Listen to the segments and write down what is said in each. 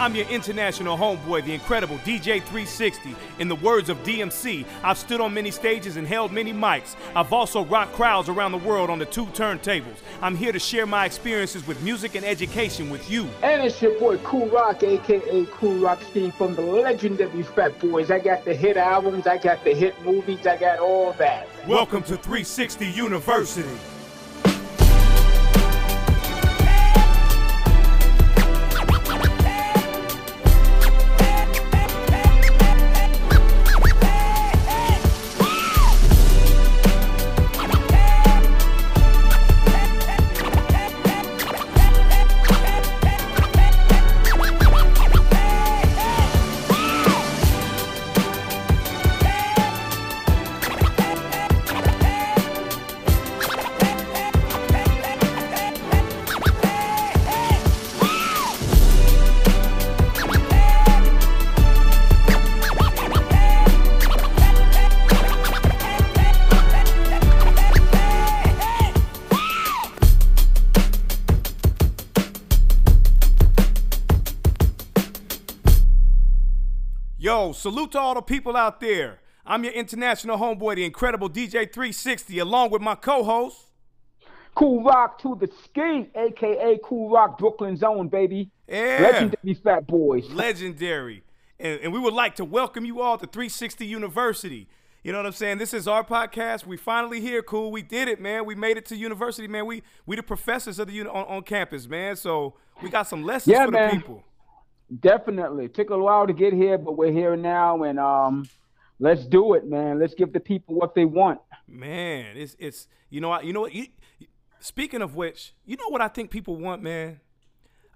I'm your international homeboy, the incredible DJ 360. In the words of DMC, I've stood on many stages and held many mics. I've also rocked crowds around the world on the two turntables. I'm here to share my experiences with music and education with you. And it's your boy Cool Rock, aka Cool Rock Steve from the legendary Fat Boys. I got the hit albums, I got the hit movies, I got all that. Welcome to 360 University. Yo, salute to all the people out there. I'm your international homeboy, the incredible DJ 360, along with my co-host. Cool Rock to the ski, aka Cool Rock Brooklyn Zone, baby. Yeah. Legendary Fat Boys. Legendary. And, and we would like to welcome you all to 360 University. You know what I'm saying? This is our podcast. We finally here, cool. We did it, man. We made it to university, man. We we the professors of the uni- on, on campus, man. So we got some lessons Yeah, for the people. Definitely. Took a while to get here, but we're here now and um let's do it, man. Let's give the people what they want. Man, it's it's you know you know what you, speaking of which, you know what I think people want, man?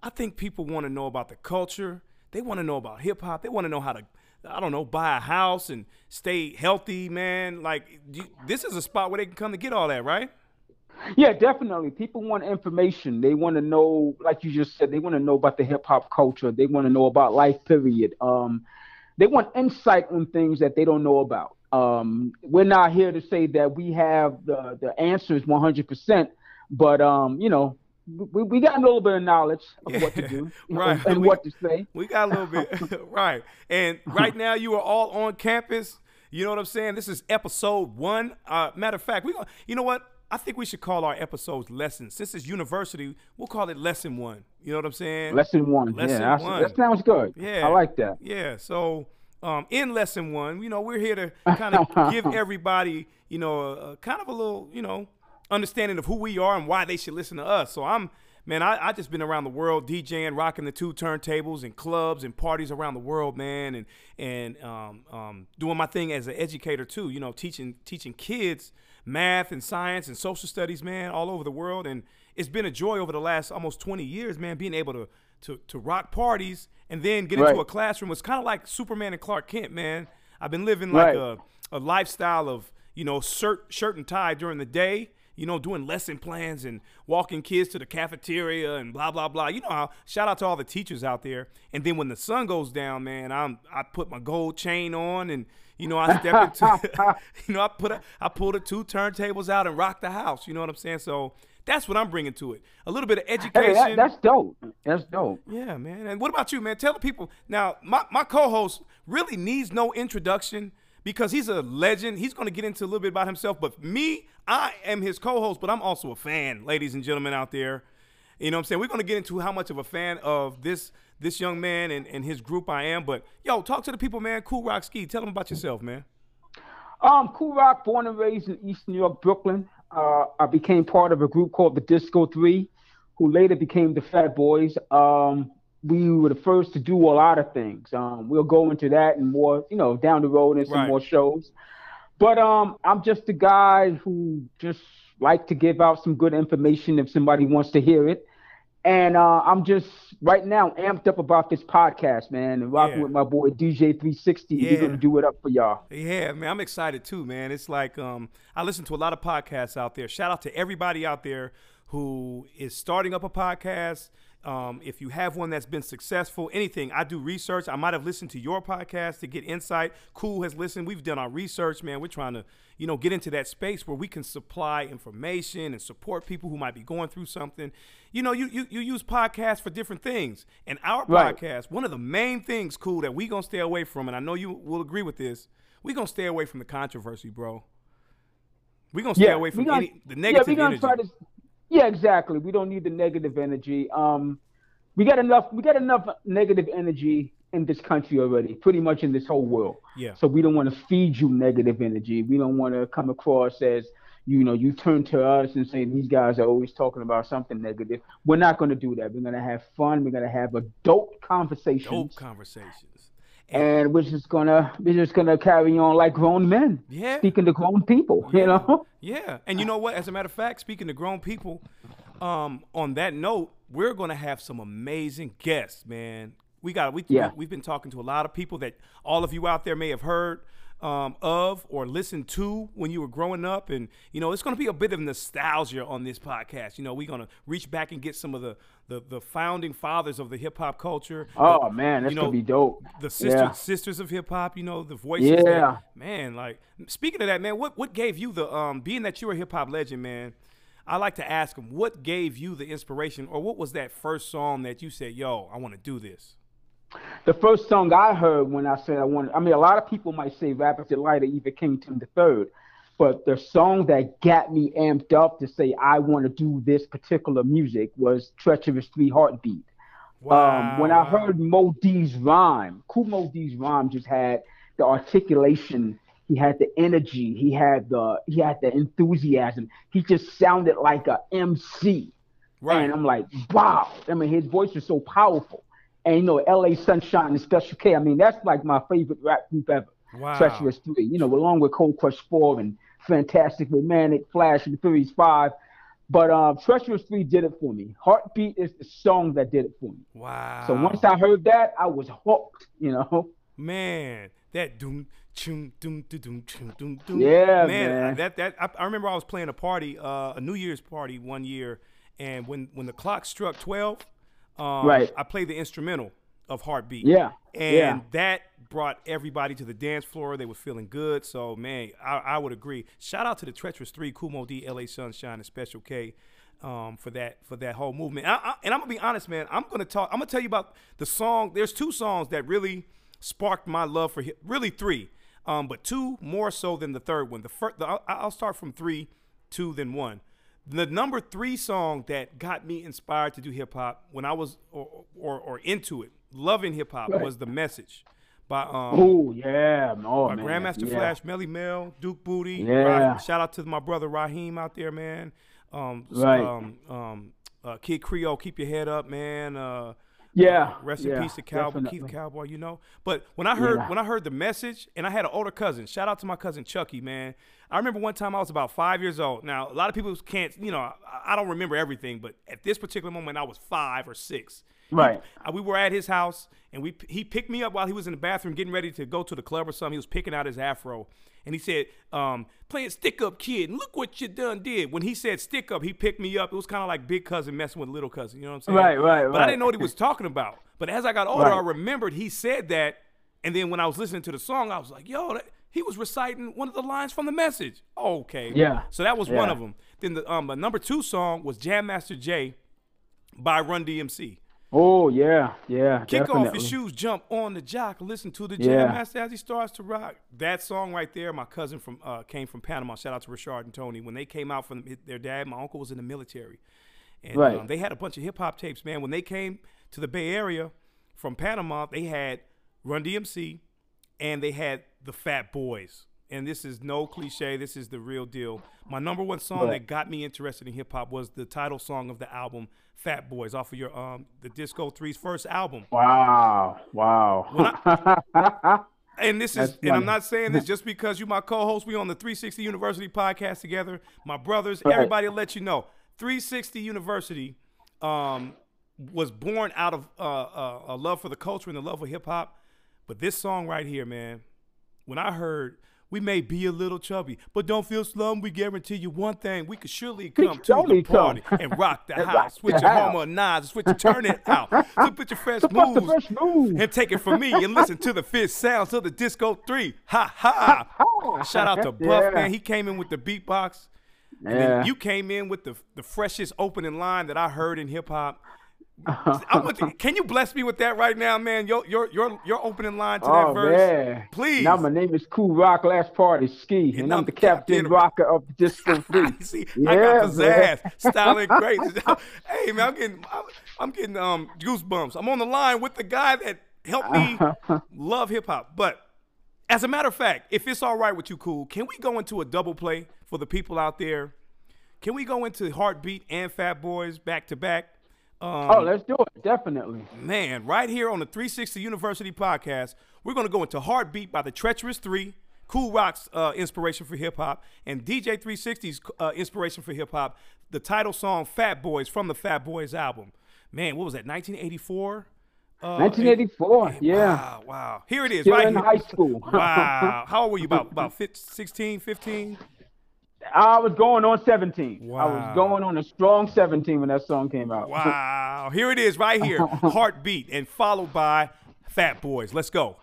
I think people want to know about the culture. They want to know about hip hop. They want to know how to I don't know, buy a house and stay healthy, man. Like you, this is a spot where they can come to get all that, right? Yeah, definitely. People want information. They want to know, like you just said, they want to know about the hip hop culture. They want to know about life, period. Um, they want insight on things that they don't know about. Um, we're not here to say that we have the, the answers 100%, but, um, you know, we, we got a little bit of knowledge of what to do Right. and We- what to say. We got a little bit right. And right now you are all on campus. You know what I'm saying? This is episode one. Uh, matter of fact, we gonna, you know what? I think we should call our episodes lessons. Since it's university, we'll call it lesson one. You know what I'm saying? Lesson one. Lesson yeah, one. that sounds good. Yeah, I like that. Yeah. So, um, in lesson one, you know, we're here to kind of give everybody, you know, a, a kind of a little, you know, understanding of who we are and why they should listen to us. So I'm, man, I, I just been around the world DJing, rocking the two turntables and clubs and parties around the world, man, and and um, um, doing my thing as an educator too. You know, teaching teaching kids math and science and social studies, man, all over the world. And it's been a joy over the last almost 20 years, man, being able to to, to rock parties and then get into a classroom. It's kind of like Superman and Clark Kent, man. I've been living like Right. a, a lifestyle of, you know, shirt, shirt and tie during the day, you know, doing lesson plans and walking kids to the cafeteria and blah, blah, blah. You know how, shout out to all the teachers out there. And then when the sun goes down, man, I'm, I put my gold chain on and, you know, I step into, you know, I put a, I pull the two turntables out and rock the house. You know what I'm saying? So that's what I'm bringing to it. A little bit of education. Hey, that, that's dope. That's dope. Yeah, man. And what about you, man? Tell the people. Now, my, my co-host really needs no introduction because he's a legend. He's going to get into a little bit about himself. But me, I am his co-host, but I'm also a fan, ladies and gentlemen out there. You know what I'm saying? We're going to get into how much of a fan of this this young man and, and his group I am. But, yo, talk to the people, man. Cool Rock Ski. Tell them about yourself, man. Um, Cool Rock, born and raised in East New York, Brooklyn. Uh, I became part of a group called the Disco Three, who later became the Fat Boys. Um, we were the first to do a lot of things. Um, we'll go into that and more, you know, down the road in some Right. more shows. But um, I'm just a guy who just like to give out some good information if somebody wants to hear it. And uh, I'm just right now amped up about this podcast, man, and rocking Yeah. with my boy DJ 360. Yeah. We're gonna do it up for y'all. Yeah, man, I'm excited too, man. It's like um, I listen to a lot of podcasts out there. Shout out to everybody out there who is starting up a podcast, Um, if you have one that's been successful, anything, I do research. I might have listened to your podcast to get insight. Cool has listened. We've done our research, man. We're trying to, you know, get into that space where we can supply information and support people who might be going through something. You know, you you, you use podcasts for different things. And our Right. podcast, one of the main things, cool, that we gonna stay away from, and I know you will agree with this, we gonna stay away from the controversy, bro. we gonna stay away from gonna- any the negative yeah, we gonna energy. try to. Yeah, exactly. We don't need the negative energy. Um, we got enough. We got enough negative energy in this country already. Pretty much in this whole world. Yeah. So we don't want to feed you negative energy. We don't want to come across as you know you turn to us and say these guys are always talking about something negative. We're not going to do that. We're going to have fun. We're going to have adult conversations. Dope conversations. And we're just gonna we're just gonna carry on like grown men, Yeah. speaking to grown people. You know, Yeah, and you know what? As a matter of fact, speaking to grown people, um, on that note, we're gonna have some amazing guests, man. We got we Yeah. we've been talking to a lot of people that all of you out there may have heard um, of or listened to when you were growing up, and you know it's gonna be a bit of nostalgia on this podcast. You know, we're gonna reach back and get some of the the, the founding fathers of the hip hop culture. oh the- man, that's you know, gonna be dope. the sisters Yeah. sisters of hip hop, you know, the voices. Yeah. That, man, like speaking of that, man, what what gave you the um being that you're a hip hop legend, man? I like to ask them what gave you the inspiration, or what was that first song that you said, "Yo, I want to do this." The first song I heard when I said I wanted, I mean, a lot of people might say Rapper's Delight or even King Tim the Third, but the song that got me amped up to say I want to do this particular music was Treacherous Three Heartbeat. Um, when I heard Moe Dee's rhyme, Kool Moe Dee's rhyme just had the articulation, he had the energy, he had the he had the enthusiasm. He just sounded like a MC. right, And I'm like, wow. I mean, his voice is so powerful. And you know, LA Sunshine and Special K. I mean, that's like my favorite rap group ever. wow, Treacherous Three. You know, along with Cold Crush Four and Fantastic Romantic, Flash and Furious Five. But uh, Treacherous Three did it for me. Heartbeat is the song that did it for me. wow. So once I heard that, I was hooked. You know. man, that doom. Doom, doom, doom, chum, doom, doom. Yeah, man, man. That that I, I remember I was playing a party, uh, a New Year's party one year, and when when the clock struck twelve, um, Right. I played the instrumental of Heartbeat. Yeah. and yeah. that brought everybody to the dance floor. They were feeling good. So man, I, I would agree. Shout out to the Treacherous Three, Kool Moe Dee, LA Sunshine, and Special K. Um, for that for that whole movement, I, I, and I'm gonna be honest, man. I'm gonna talk. I'm gonna tell you about the song. There's two songs that really sparked my love for hip. Really three, um, but two more so than the third one. The first, the, I'll, I'll start from three, two, then one. The number three song that got me inspired to do hip hop when I was or, or, or into it, loving hip hop, was the message by um, Oh yeah. Oh by man. Grandmaster yeah. Flash, Melle Mel, Duke Bootee. Yeah. Shout out to my brother Raheem out there, man. Um, Right. um, um, uh, Kid Creole, keep your head up, man. Uh, Yeah. Rest yeah, in peace to Cowboy, definitely. Keith Cowboy, you know. But when I heard Yeah. when I heard the message, and I had an older cousin. Shout out to my cousin Chucky, man. I remember one time I was about five years old. Now a lot of people can't, you know, I, I don't remember everything, but at this particular moment, I was five or six. He- Right. uh, we were at his house, and we he picked me up while he was in the bathroom getting ready to go to the club or something. He was picking out his afro, and he said, um, "Playing stick up, kid, and look what you done did." When he said stick up, he picked me up. It was kind of like big cousin messing with little cousin. You know what I'm saying? Right, right, But I didn't know what he was talking about. But as I got older, Right. I remembered he said that, and then when I was listening to the song, I was like, "Yo, that, he was reciting one of the lines from the message." Okay. Yeah. So that was one of them. Then the um, the number two song was Jam Master Jay by Run DMC. Oh yeah. Yeah. Kick definitely. off your shoes, jump on the jock, listen to the Yeah. jam master as he starts to rock. That song right there, my cousin from uh, came from Panama. Shout out to Richard and Tony. When they came out from their dad, my uncle was in the military, and Right. um, they had a bunch of hip hop tapes. Man, when they came to the Bay Area from Panama, they had Run DMC, and they had the Fat Boys. And this is no cliche. This is the real deal. My number one song Right. that got me interested in hip hop was the title song of the album "Fat Boys" off of your um the Disco Three's first album. Wow. Wow. And this is, and I'm not saying this just because you my co-host. We on the 360 University podcast together. My brothers, Right. everybody let you know. 360 University um, was born out of uh, uh, a love for the culture and the love for hip hop. But this song right here, man, when I heard We may be a little chubby, but don't feel slum. We guarantee you one thing: we could surely come to the surely come. party and rock the And house. rock Switch your house. homo knives, switch your turn it out. So put your fresh So moves fresh moves. and take it from me and listen to the fifth sounds of the disco three. Ha ha! ha. Shout out to Buff Yeah. man. He came in with the beatbox. And then you came in with the the freshest opening line that I heard in hip hop. I to- can you bless me with that right now, man? Your your your your opening line to that Oh verse, man! please. Now my name is Cool Rock Last Party Ski, and, I'm the captain, rocker of the Disco Free. See, I Yeah, got man. pizzazz, styling great. hey man, I'm getting I'm, I'm getting um goosebumps. I'm on the line with the guy that helped me love hip hop. But as a matter of fact, if it's all right with you, cool, can we go into a double play for the people out there? Can we go into Heartbeat and Fat Boys back to back? Um, Oh, let's do it. Definitely. Man, right here on the 360 University podcast, we're going to go into Heartbeat by the Treacherous Three, Cool Rock's uh, inspiration for hip hop, and DJ 360's uh, inspiration for hip hop, the title song Fat Boys from the Fat Boys album. Man, what was that, 1984? Uh, 1984. Yeah. Wow, wow. Here it is, Still right in here. high school. wow. How old were you? About, about 15, 16, 15? I was going on 17. I was going on a strong 17 when that song came out. Wow. Here it is, right here. Heartbeat, and followed by Fat Boys. Let's go.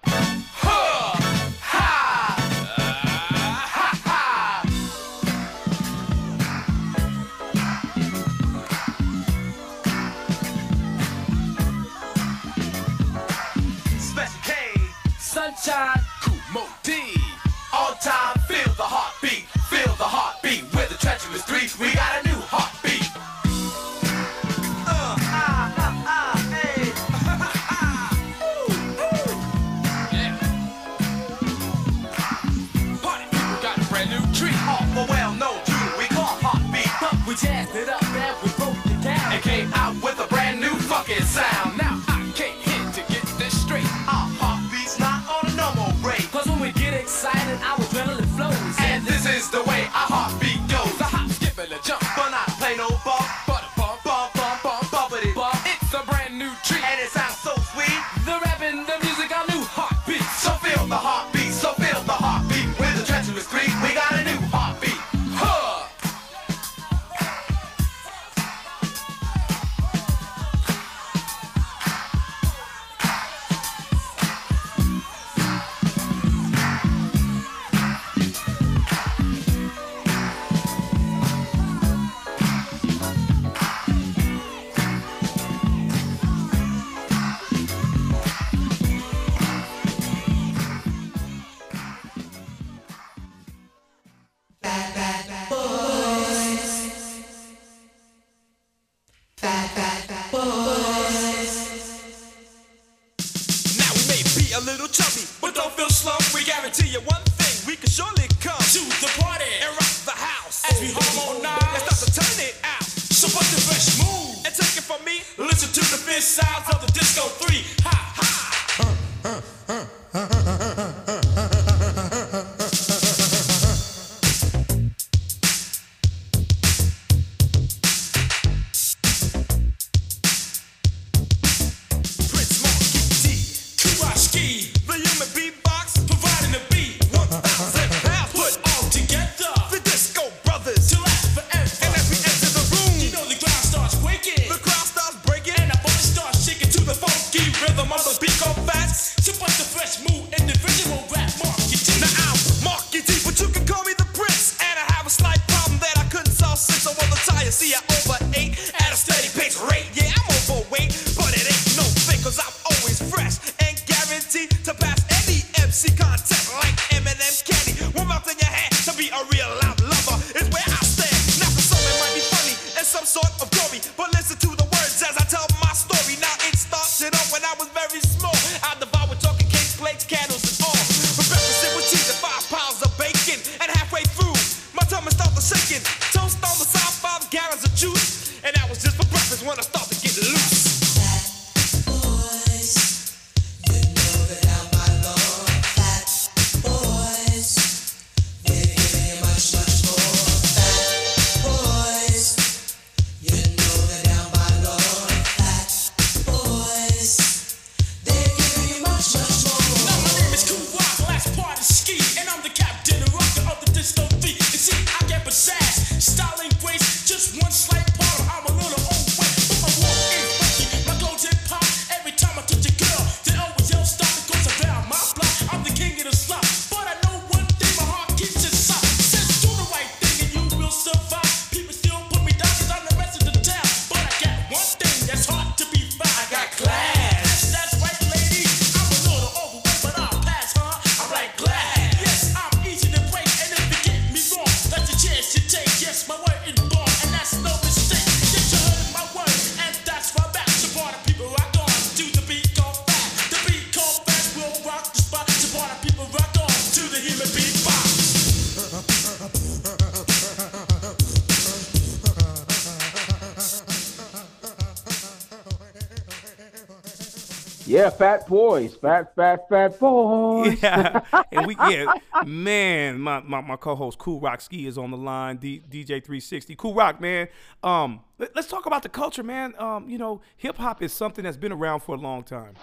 Fat boys, fat, fat, fat boys. Yeah, and we yeah, man, my, my, my co-host Cool Rock Ski is on the line. D, DJ 360, Cool Rock, man. Um, let, us talk about the culture, man. Um, you know, hip hop is something that's been around for a long time,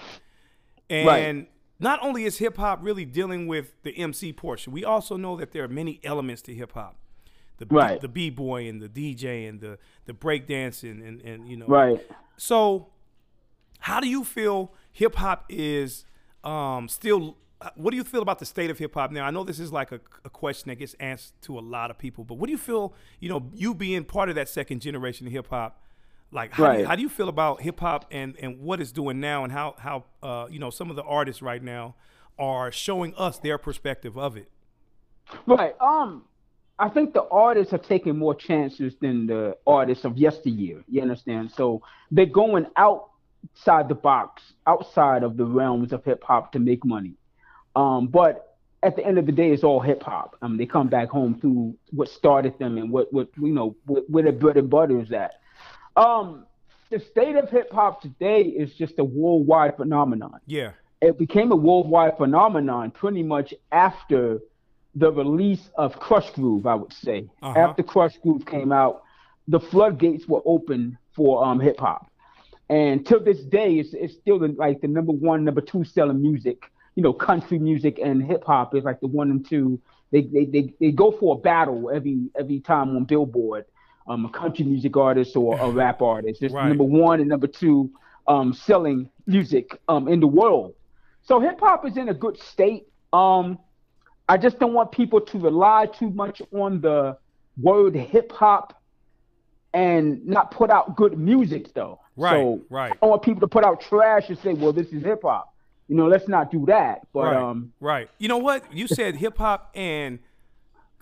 and Right. not only is hip hop really dealing with the MC portion, we also know that there are many elements to hip hop. The, Right. the b boy and the DJ and the the breakdancing and and you know Right. so, how do you feel hip hop is um, still? uh, What do you feel about the state of hip hop now? I know this is like a, a question that gets asked to a lot of people, but what do you feel? You know, you being part of that second generation of hip hop, like how, do you, how do you feel about hip hop and and what it's doing now, and how how uh, you know some of the artists right now are showing us their perspective of it? Right. Um, I think the artists are taking more chances than the artists of yesteryear. You understand? So they're going outside the box, outside of the realms of hip hop to make money. Um, but at the end of the day, it's all hip hop. Um, they come back home to what started them and what what you know where, where their bread and butter is at. Um, the state of hip hop today is just a worldwide phenomenon Yeah, it became a worldwide phenomenon pretty much after the release of Krush Groove, I would say. Uh-huh. After Krush Groove came out, the floodgates were open for um, hip hop. And till this day, it's, it's still the, like the number one, number two selling music. You know, country music and hip hop is like the one and two. They, they, they, they go for a battle every every time on Billboard. Um, a country music artist or a rap artist. It's Right. number one and number two um, selling music um, in the world. So hip hop is in a good state. Um, I just don't want people to rely too much on the word hip hop and not put out good music though. Right, So right. I don't want people to put out trash and say, "Well, this is hip hop." You know, let's not do that. But right, um, right. You know what? You said hip hop and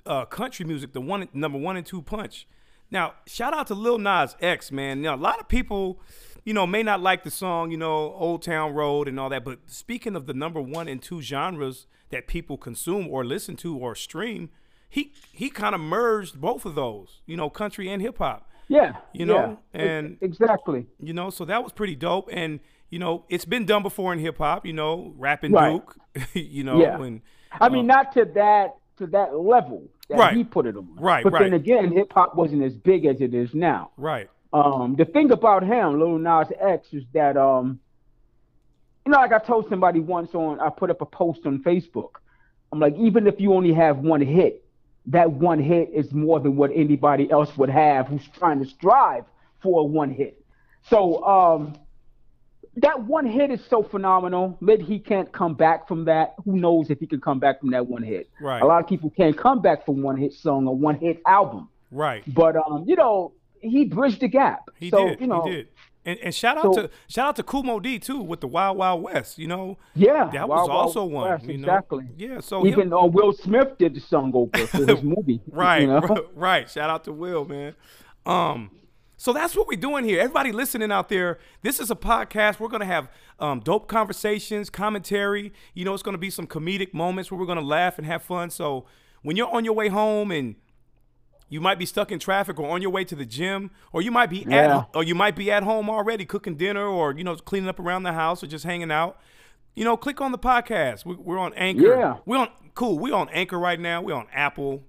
uh, country music, the one number one and two punch. Now, shout out to Lil Nas X, man. Now, a lot of people, you know, may not like the song, you know, Old Town Road and all that. But speaking of the number one and two genres that people consume or listen to or stream, he he kind of merged both of those, you know, country and hip hop. Yeah, You know, yeah, and- exactly. You know, so that was pretty dope. And you know, it's been done before in hip hop. You know, rapping Right. Duke. you know, Yeah. and I mean, not to that to that level that Right. he put it on. Right, But right. then again, hip hop wasn't as big as it is now. right. Um, the thing about him, Lil Nas X, is that um, you know, like I told somebody once on, I put up a post on Facebook. I'm like, even if you only have one hit, that one hit is more than what anybody else would have who's trying to strive for a one hit. So um, that one hit is so phenomenal. Maybe he can't come back from that. Who knows if he can come back from that one hit? Right. A lot of people can't come back from one hit song or one hit album. Right. But um, you know, he bridged the gap. He so, did. You know, he did. And, and shout out So- to shout out to Kool Moe Dee too with the Wild Wild West. You know, Yeah, that Wild was Wild also one. You know? exactly. Yeah. So Even uh, Will Smith did the song over for his movie. right, You know? right. Shout out to Will, man. Um, so that's what we're doing here. Everybody listening out there, this is a podcast. We're gonna have um, dope conversations, commentary. You know, it's gonna be some comedic moments where we're gonna laugh and have fun. So when you're on your way home and you might be stuck in traffic or on your way to the gym, or you might be Yeah. at or you might be at home already cooking dinner or you know cleaning up around the house or just hanging out. You know, click on the podcast. We, we're on Anchor. Yeah. We're on cool. We're on Anchor right now. We're on Apple.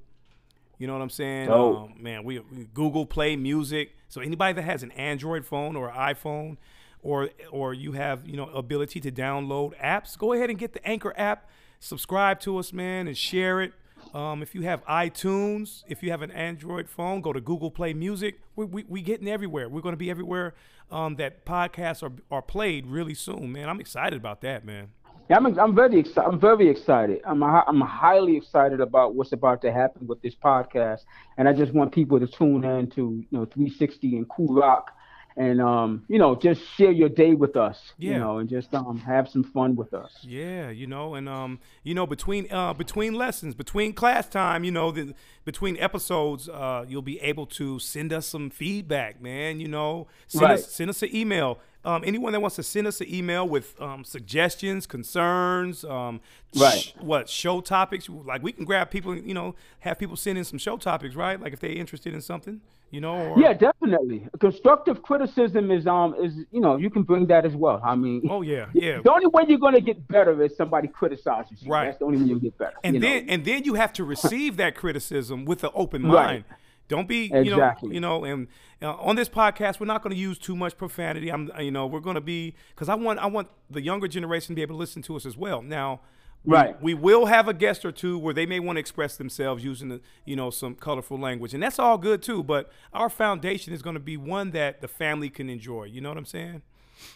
You know what I'm saying? Oh Um, man, we, we Google Play Music. So anybody that has an Android phone or iPhone, or or you have you know ability to download apps, go ahead and get the Anchor app. Subscribe to us, man, and share it. Um, if you have iTunes, if you have an Android phone, go to Google Play Music. We we, we getting everywhere. We're going to be everywhere um, that podcasts are are played really soon, man. I'm excited about that, man. Yeah, I'm, I'm very excited. I'm very excited. I'm, I'm highly excited about what's about to happen with this podcast, and I just want people to tune in to you know 360 and Cool Rock, and um, you know just share your day with us, Yeah. you know, and just um have some fun with us. Yeah, you know, and um, you know, between uh, between lessons, between class time, you know, the, between episodes, uh, you'll be able to send us some feedback, man. You know, send Right. us send us an email. Um, anyone that wants to send us an email with um, suggestions, concerns, um, Right. sh- what show topics, like we can grab people, you know, have people send in some show topics, right? Like if they're interested in something, you know. Or, Yeah, definitely. Constructive criticism is um is you know you can bring that as well. I mean, Oh yeah, yeah. the only way you're gonna get better is somebody criticizes you. Right. That's the only way you get better. and you know? then and then you have to receive that criticism with an open mind. Right. Don't be, you know, you know, and uh, on this podcast, we're not going to use too much profanity. I'm, you know, we're going to be because I want, I want the younger generation to be able to listen to us as well. Now, Right. we, will have a guest or two where they may want to express themselves using, the, you know, some colorful language, and that's all good too. But our foundation is going to be one that the family can enjoy. You know what I'm saying?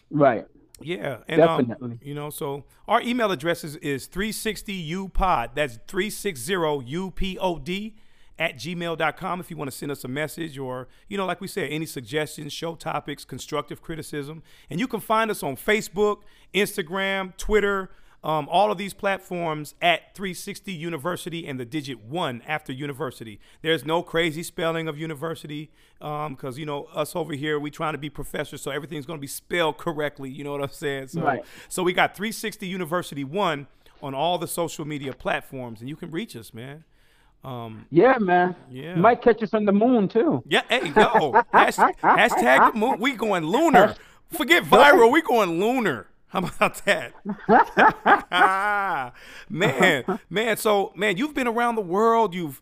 right. Yeah, and um, Definitely. you know, so our email address is, is 360upod. That's 360upod at gmail.com if you want to send us a message or, you know, like we said, any suggestions, show topics, constructive criticism. And you can find us on Facebook, Instagram, Twitter, um, all of these platforms at 360 University and the digit one after university. There's no crazy spelling of university because, you know, us over here, we trying to be professors, so everything's going to be spelled correctly. You know what I'm saying? So, Right. so we got 360 University one on all the social media platforms, and you can reach us, man. Um, Yeah, man. Yeah. You might catch us on the moon too. yeah, hey, yo, hashtag, hashtag moon. We going lunar. Forget viral. We going lunar. How about that? man, man. So, man, you've been around the world. You've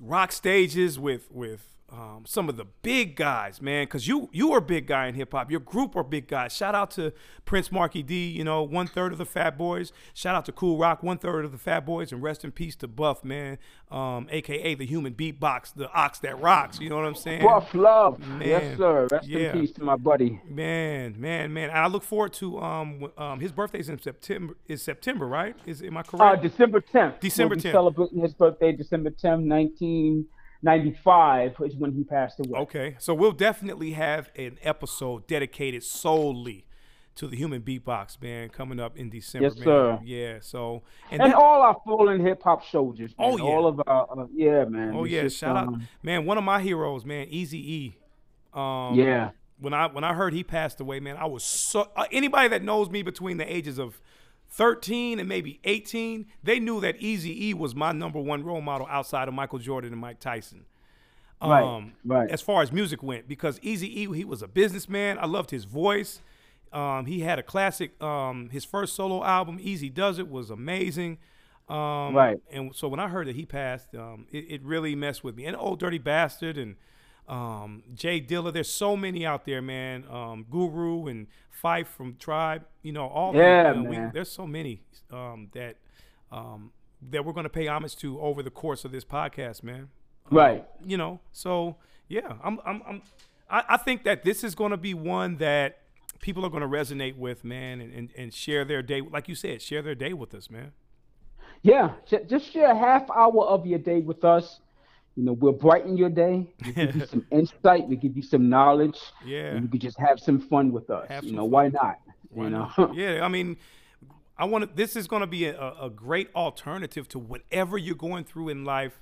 rock stages with with um, some of the big guys, man. Because you you are a big guy in hip hop. Your group are big guys. Shout out to Prince Markie Dee. You know, one third of the Fat Boys. Shout out to Cool Rock, one third of the Fat Boys, and rest in peace to Buff, man. Um, AKA the human beatbox, the ox that rocks. You know what I'm saying? Buff love. Man. Yes, sir. Rest Yeah. in peace to my buddy. Man, man, man. And I look forward to um um his birthday's in September is September, right? Is am I Uh, correct? December 10th. December we'll be 10th. Celebrating his birthday, December 10th, 1995 is when he passed away. okay. So we'll definitely have an episode dedicated solely to the human beatbox, man, coming up in December, Yes, man. sir. Yeah, so and, And that- all our fallen hip hop soldiers. Man. Oh, yeah. All of our, uh, yeah, man. oh It's yeah, just, shout out um, man, one of my heroes, man, Easy E. Um Yeah. when I when I heard he passed away, man, I was so uh, anybody that knows me between the ages of 13 and maybe 18, they knew that Easy E was my number one role model outside of Michael Jordan and Mike Tyson. Um, Right, right. As far as music went, because Easy E, he was a businessman. I loved his voice. Um, he had a classic. Um, his first solo album, Eazy-Duz-It, was amazing. Um, Right. And so when I heard that he passed, um, it, it really messed with me. And Old Dirty Bastard and um, J Dilla. There's so many out there, man. Um, Guru and Phife from Tribe. You know, all Yeah, you know, we- man. there's so many um, that um, that we're going to pay homage to over the course of this podcast, man. Right. You know, so yeah, I'm, I'm, I'm I, I think that this is going to be one that people are going to resonate with, man, and, and, and share their day, like you said, share their day with us, man. Yeah. Just share a half hour of your day with us. You know, we'll brighten your day. We give you some insight. We give you some knowledge. Yeah. And you could just have some fun with us. Have you know, fun. why not? Why you know. not? yeah, I mean, I want to. This is going to be a, a great alternative to whatever you're going through in life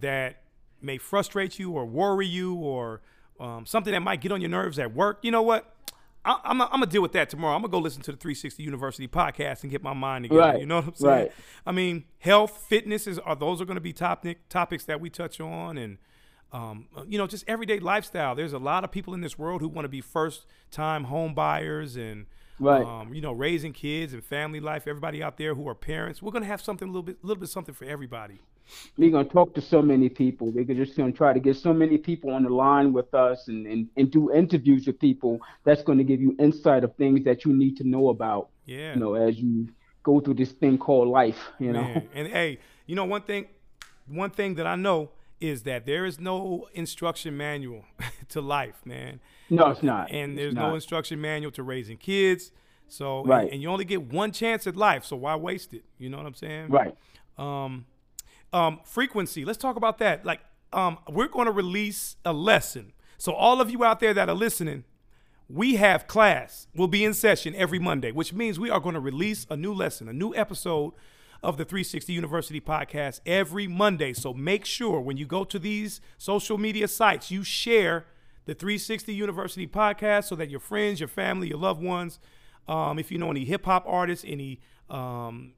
that may frustrate you or worry you or um, something that might get on your nerves at work. You know what? I, I'm, I'm gonna deal with that tomorrow. I'm gonna go listen to the 360 University podcast and get my mind together. Right, You know what I'm saying? right. I mean, health, fitness is are those are going to be topic topics that we touch on, and um, you know, just everyday lifestyle. There's a lot of people in this world who want to be first time home buyers and Right. um, you know, raising kids and family life. Everybody out there who are parents, we're gonna have something a little bit, little bit something for everybody. We're gonna talk to so many people. We're just gonna try to get so many people on the line with us and, and, and do interviews with people that's gonna give you insight of things that you need to know about. Yeah. You know, as you go through this thing called life, you know. Man. And hey, you know one thing, one thing that I know is that there is no instruction manual to life, man. No, it's not. and there's no instruction manual to raising kids. So and- Right. and, you only get one chance at life, so why waste it? You know what I'm saying? Right. Um, um, frequency. Let's talk about that. Like, um, we're going to release a lesson. So all of you out there that are listening, we have class. We'll be in session every Monday, which means we are going to release a new lesson, a new episode of the 360 University podcast every Monday. So make sure when you go to these social media sites, you share the 360 University podcast so that your friends, your family, your loved ones, um, if you know any hip hop artists, any um,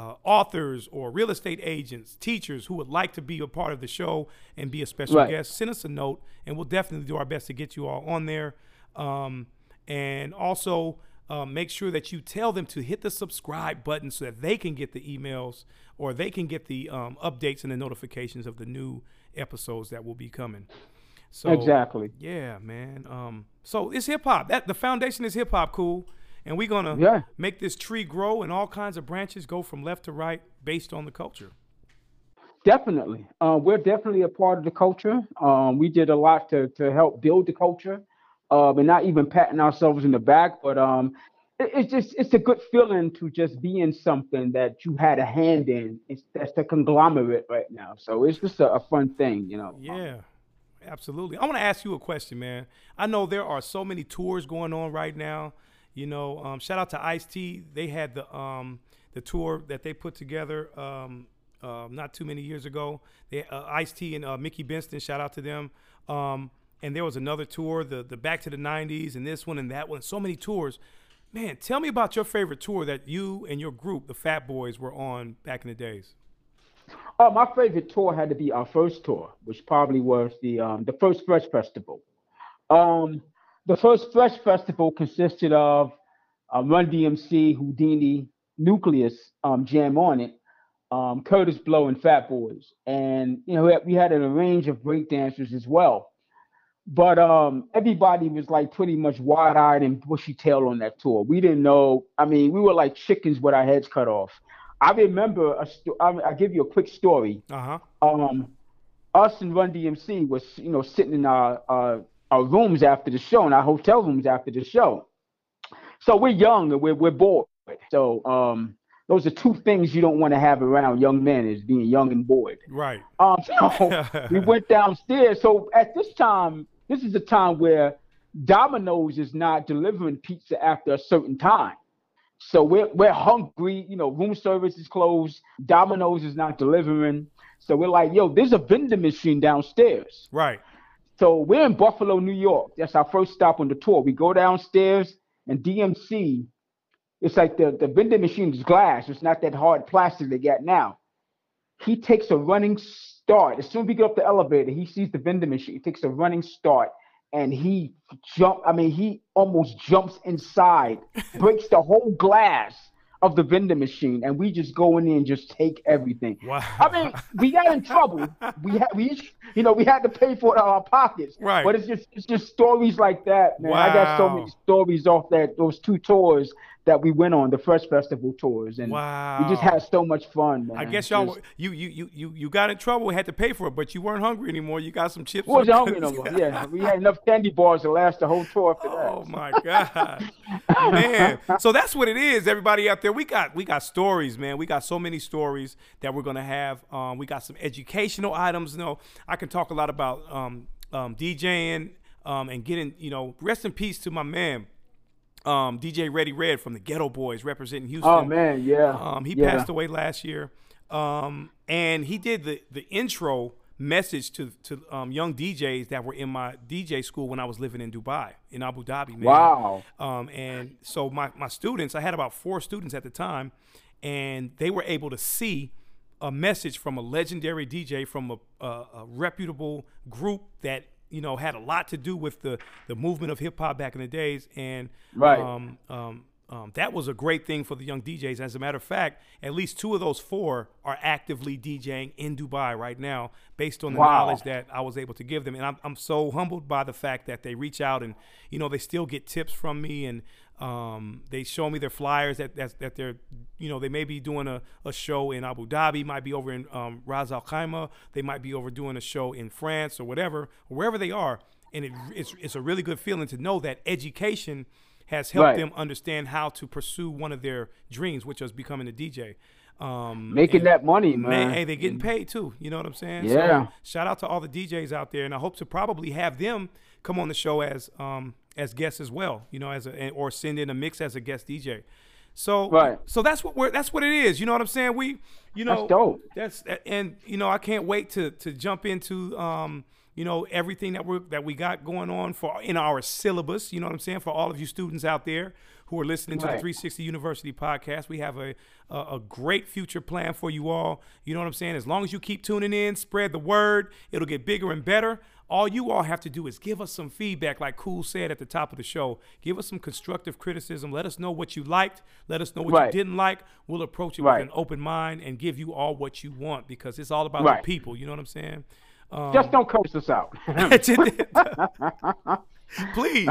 uh, authors or real estate agents, teachers who would like to be a part of the show and be a special Right. guest, send us a note and we'll definitely do our best to get you all on there. Um, and also um, make sure that you tell them to hit the subscribe button so that they can get the emails or they can get the um, updates and the notifications of the new episodes that will be coming. So Exactly. yeah, man. Um, so it's hip hop. That the foundation is hip hop, cool. And we're gonna Yeah. make this tree grow and all kinds of branches go from left to right based on the culture. Definitely. Uh, we're definitely a part of the culture. Um, we did a lot to, to help build the culture, uh, and not even patting ourselves in the back, but um, it- it's just it's a good feeling to just be in something that you had a hand in. It's that's the conglomerate right now. So it's just a, a fun thing, you know. Yeah, absolutely. I want to ask you a question, man. I know there are so many tours going on right now. You know, um, shout out to Ice T. They had the um, the tour that they put together um, uh, not too many years ago. They uh, Ice T and uh, Mickey Bentson. Shout out to them. Um, and there was another tour, the the Back to the '90s, and this one and that one. So many tours. Man, tell me about your favorite tour that you and your group, the Fat Boys, were on back in the days. Uh, my favorite tour had to be our first tour, which probably was the um, the first Fresh Festival. Um, the first Fresh Festival consisted of uh, Run DMC, Whodini, Newcleus, um, Jam on it, um, Kurtis Blow, and Fat Boys, and you know we had, we had a range of breakdancers as well. But um, everybody was like pretty much wide-eyed and bushy-tailed on that tour. We didn't know. I mean, we were like chickens with our heads cut off. I remember a sto- I- I'll give you a quick story. Uh huh. Um, us and Run DMC was, you know, sitting in our, our our rooms after the show, and our hotel rooms after the show. So we're young and we're we're bored. So um, those are two things you don't want to have around young men is being young and bored. Right. Um, so we went downstairs. So at this time, this is a time where Domino's is not delivering pizza after a certain time. So we're we're hungry. You know, room service is closed. Domino's is not delivering. So we're like, yo, there's a vending machine downstairs. Right. So we're in Buffalo, New York. That's our first stop on the tour. We go downstairs and DMC, it's like the, the vending machine is glass. It's not that hard plastic they got now. He takes a running start. As soon as we get up the elevator, he sees the vending machine. He takes a running start and he jump. I mean, he almost jumps inside, breaks the whole glass of the vending machine, and we just go in there and just take everything. Wow. I mean, we got in trouble. We had we you know we had to pay for it out of our pockets. Right. But it's just it's just stories like that, man. I got so many stories off that those two tours that we went on, the first Festival tours, and we just had so much fun, man. I guess y'all Just- you, you you you you got in trouble, had to pay for it, but you weren't hungry anymore. You got some chips. we wasn't hungry no more. Yeah, we had enough candy bars to last the whole tour after that. Oh my god, man! So that's what it is. Everybody out there, we got we got stories, man. We got so many stories that we're gonna have. Um, we got some educational items. You know, I can talk a lot about um, um, DJing um, and getting. You know, rest in peace to my man, um, DJ Ready Red from the Geto Boys, representing Houston. Oh man, yeah. Um, he yeah. passed away last year, um, and he did the the intro message to to um, young DJs that were in my DJ school when I was living in Dubai in Abu Dhabi. Man. Wow. Um, and so my my students, I had about four students at the time, and they were able to see a message from a legendary DJ from a, a, a reputable group that you know had a lot to do with the the movement of hip hop back in the days, and Right. um, um, um, that was a great thing for the young DJs. As a matter of fact, at least two of those four are actively DJing in Dubai right now, based on the Wow. knowledge that I was able to give them. And I'm, I'm so humbled by the fact that they reach out and you know they still get tips from me and um, they show me their flyers that, that that they're you know they may be doing a, a show in Abu Dhabi, might be over in um, Ras Al Khaimah, they might be over doing a show in France or whatever, wherever they are. And it, it's it's a really good feeling to know that education has helped Right. them understand how to pursue one of their dreams, which was becoming a DJ. Um, Making that money, man. Man, hey, they're getting paid too. You know what I'm saying? Yeah. So shout out to all the DJs out there, and I hope to probably have them come on the show as um as guests as well. You know, as a or send in a mix as a guest DJ. So Right. So that's what we're that's what it is. You know what I'm saying? We, you know, That's dope. That's and you know I can't wait to to jump into um you know, everything that we that we got going on for in our syllabus. You know what I'm saying? For all of you students out there who are listening to the 360 University podcast, we have a, a a great future plan for you all. You know what I'm saying? As long as you keep tuning in, spread the word, it'll get bigger and better. All you all have to do is give us some feedback, like Cool said at the top of the show. Give us some constructive criticism. Let us know what you liked. Let us know what Right. you didn't like. We'll approach it Right. with an open mind and give you all what you want because it's all about Right. the people. You know what I'm saying? Um, Just don't curse us out. please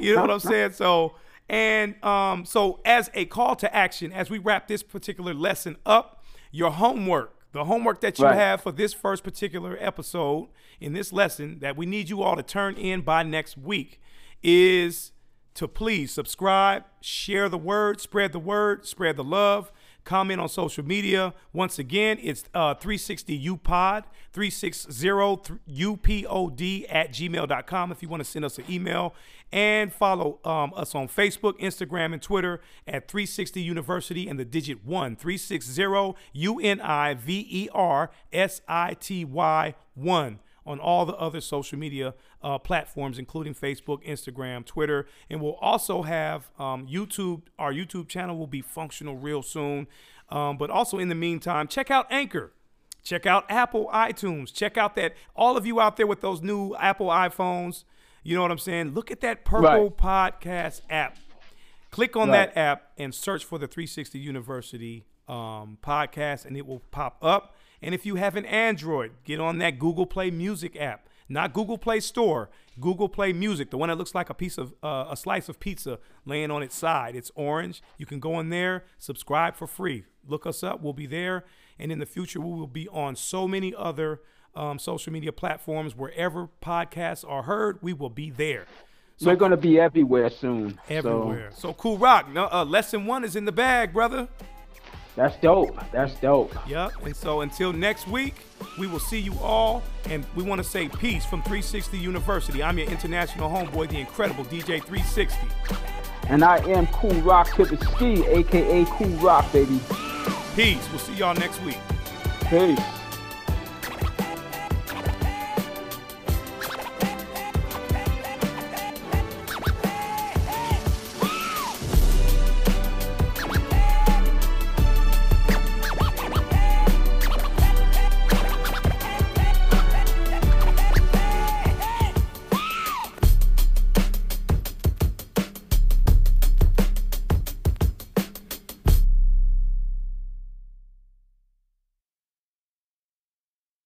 you know what i'm saying so and um so as a call to action as we wrap this particular lesson up your homework the homework that you Right. have for this first particular episode in this lesson that we need you all to turn in by next week is to please subscribe, share the word, spread the word, spread the love, comment on social media. Once again, it's uh, 360upod, 360upod at gmail.com if you want to send us an email. And follow um, us on Facebook, Instagram, and Twitter at 360 University and the digit 1, 360 U N I V E R S I T Y 1 on all the other social media uh, platforms, including Facebook, Instagram, Twitter, and we'll also have um, YouTube. Our YouTube channel will be functional real soon. Um, but also in the meantime, check out Anchor. Check out Apple iTunes. Check out that all of you out there with those new Apple iPhones. You know what I'm saying? Look at that purple podcast app. Click on Right. that app and search for the 360 University um, podcast, and it will pop up. And if you have an Android, get on that Google Play Music app, not Google Play Store, Google Play Music, the one that looks like a piece of uh, a slice of pizza laying on its side. It's orange. You can go in there, subscribe for free. Look us up. We'll be there. And in the future, we will be on so many other um, social media platforms. Wherever podcasts are heard, we will be there. So, We're gonna be everywhere soon. so Everywhere. So, cool rock. No, uh, lesson one is in the bag, brother. That's dope. That's dope. Yep. And so until next week, we will see you all. And we want to say peace from 360 University. I'm your international homeboy, the incredible DJ 360. And I am Cool Rock to the ski, aka Cool Rock, baby. Peace. We'll see y'all next week. Peace.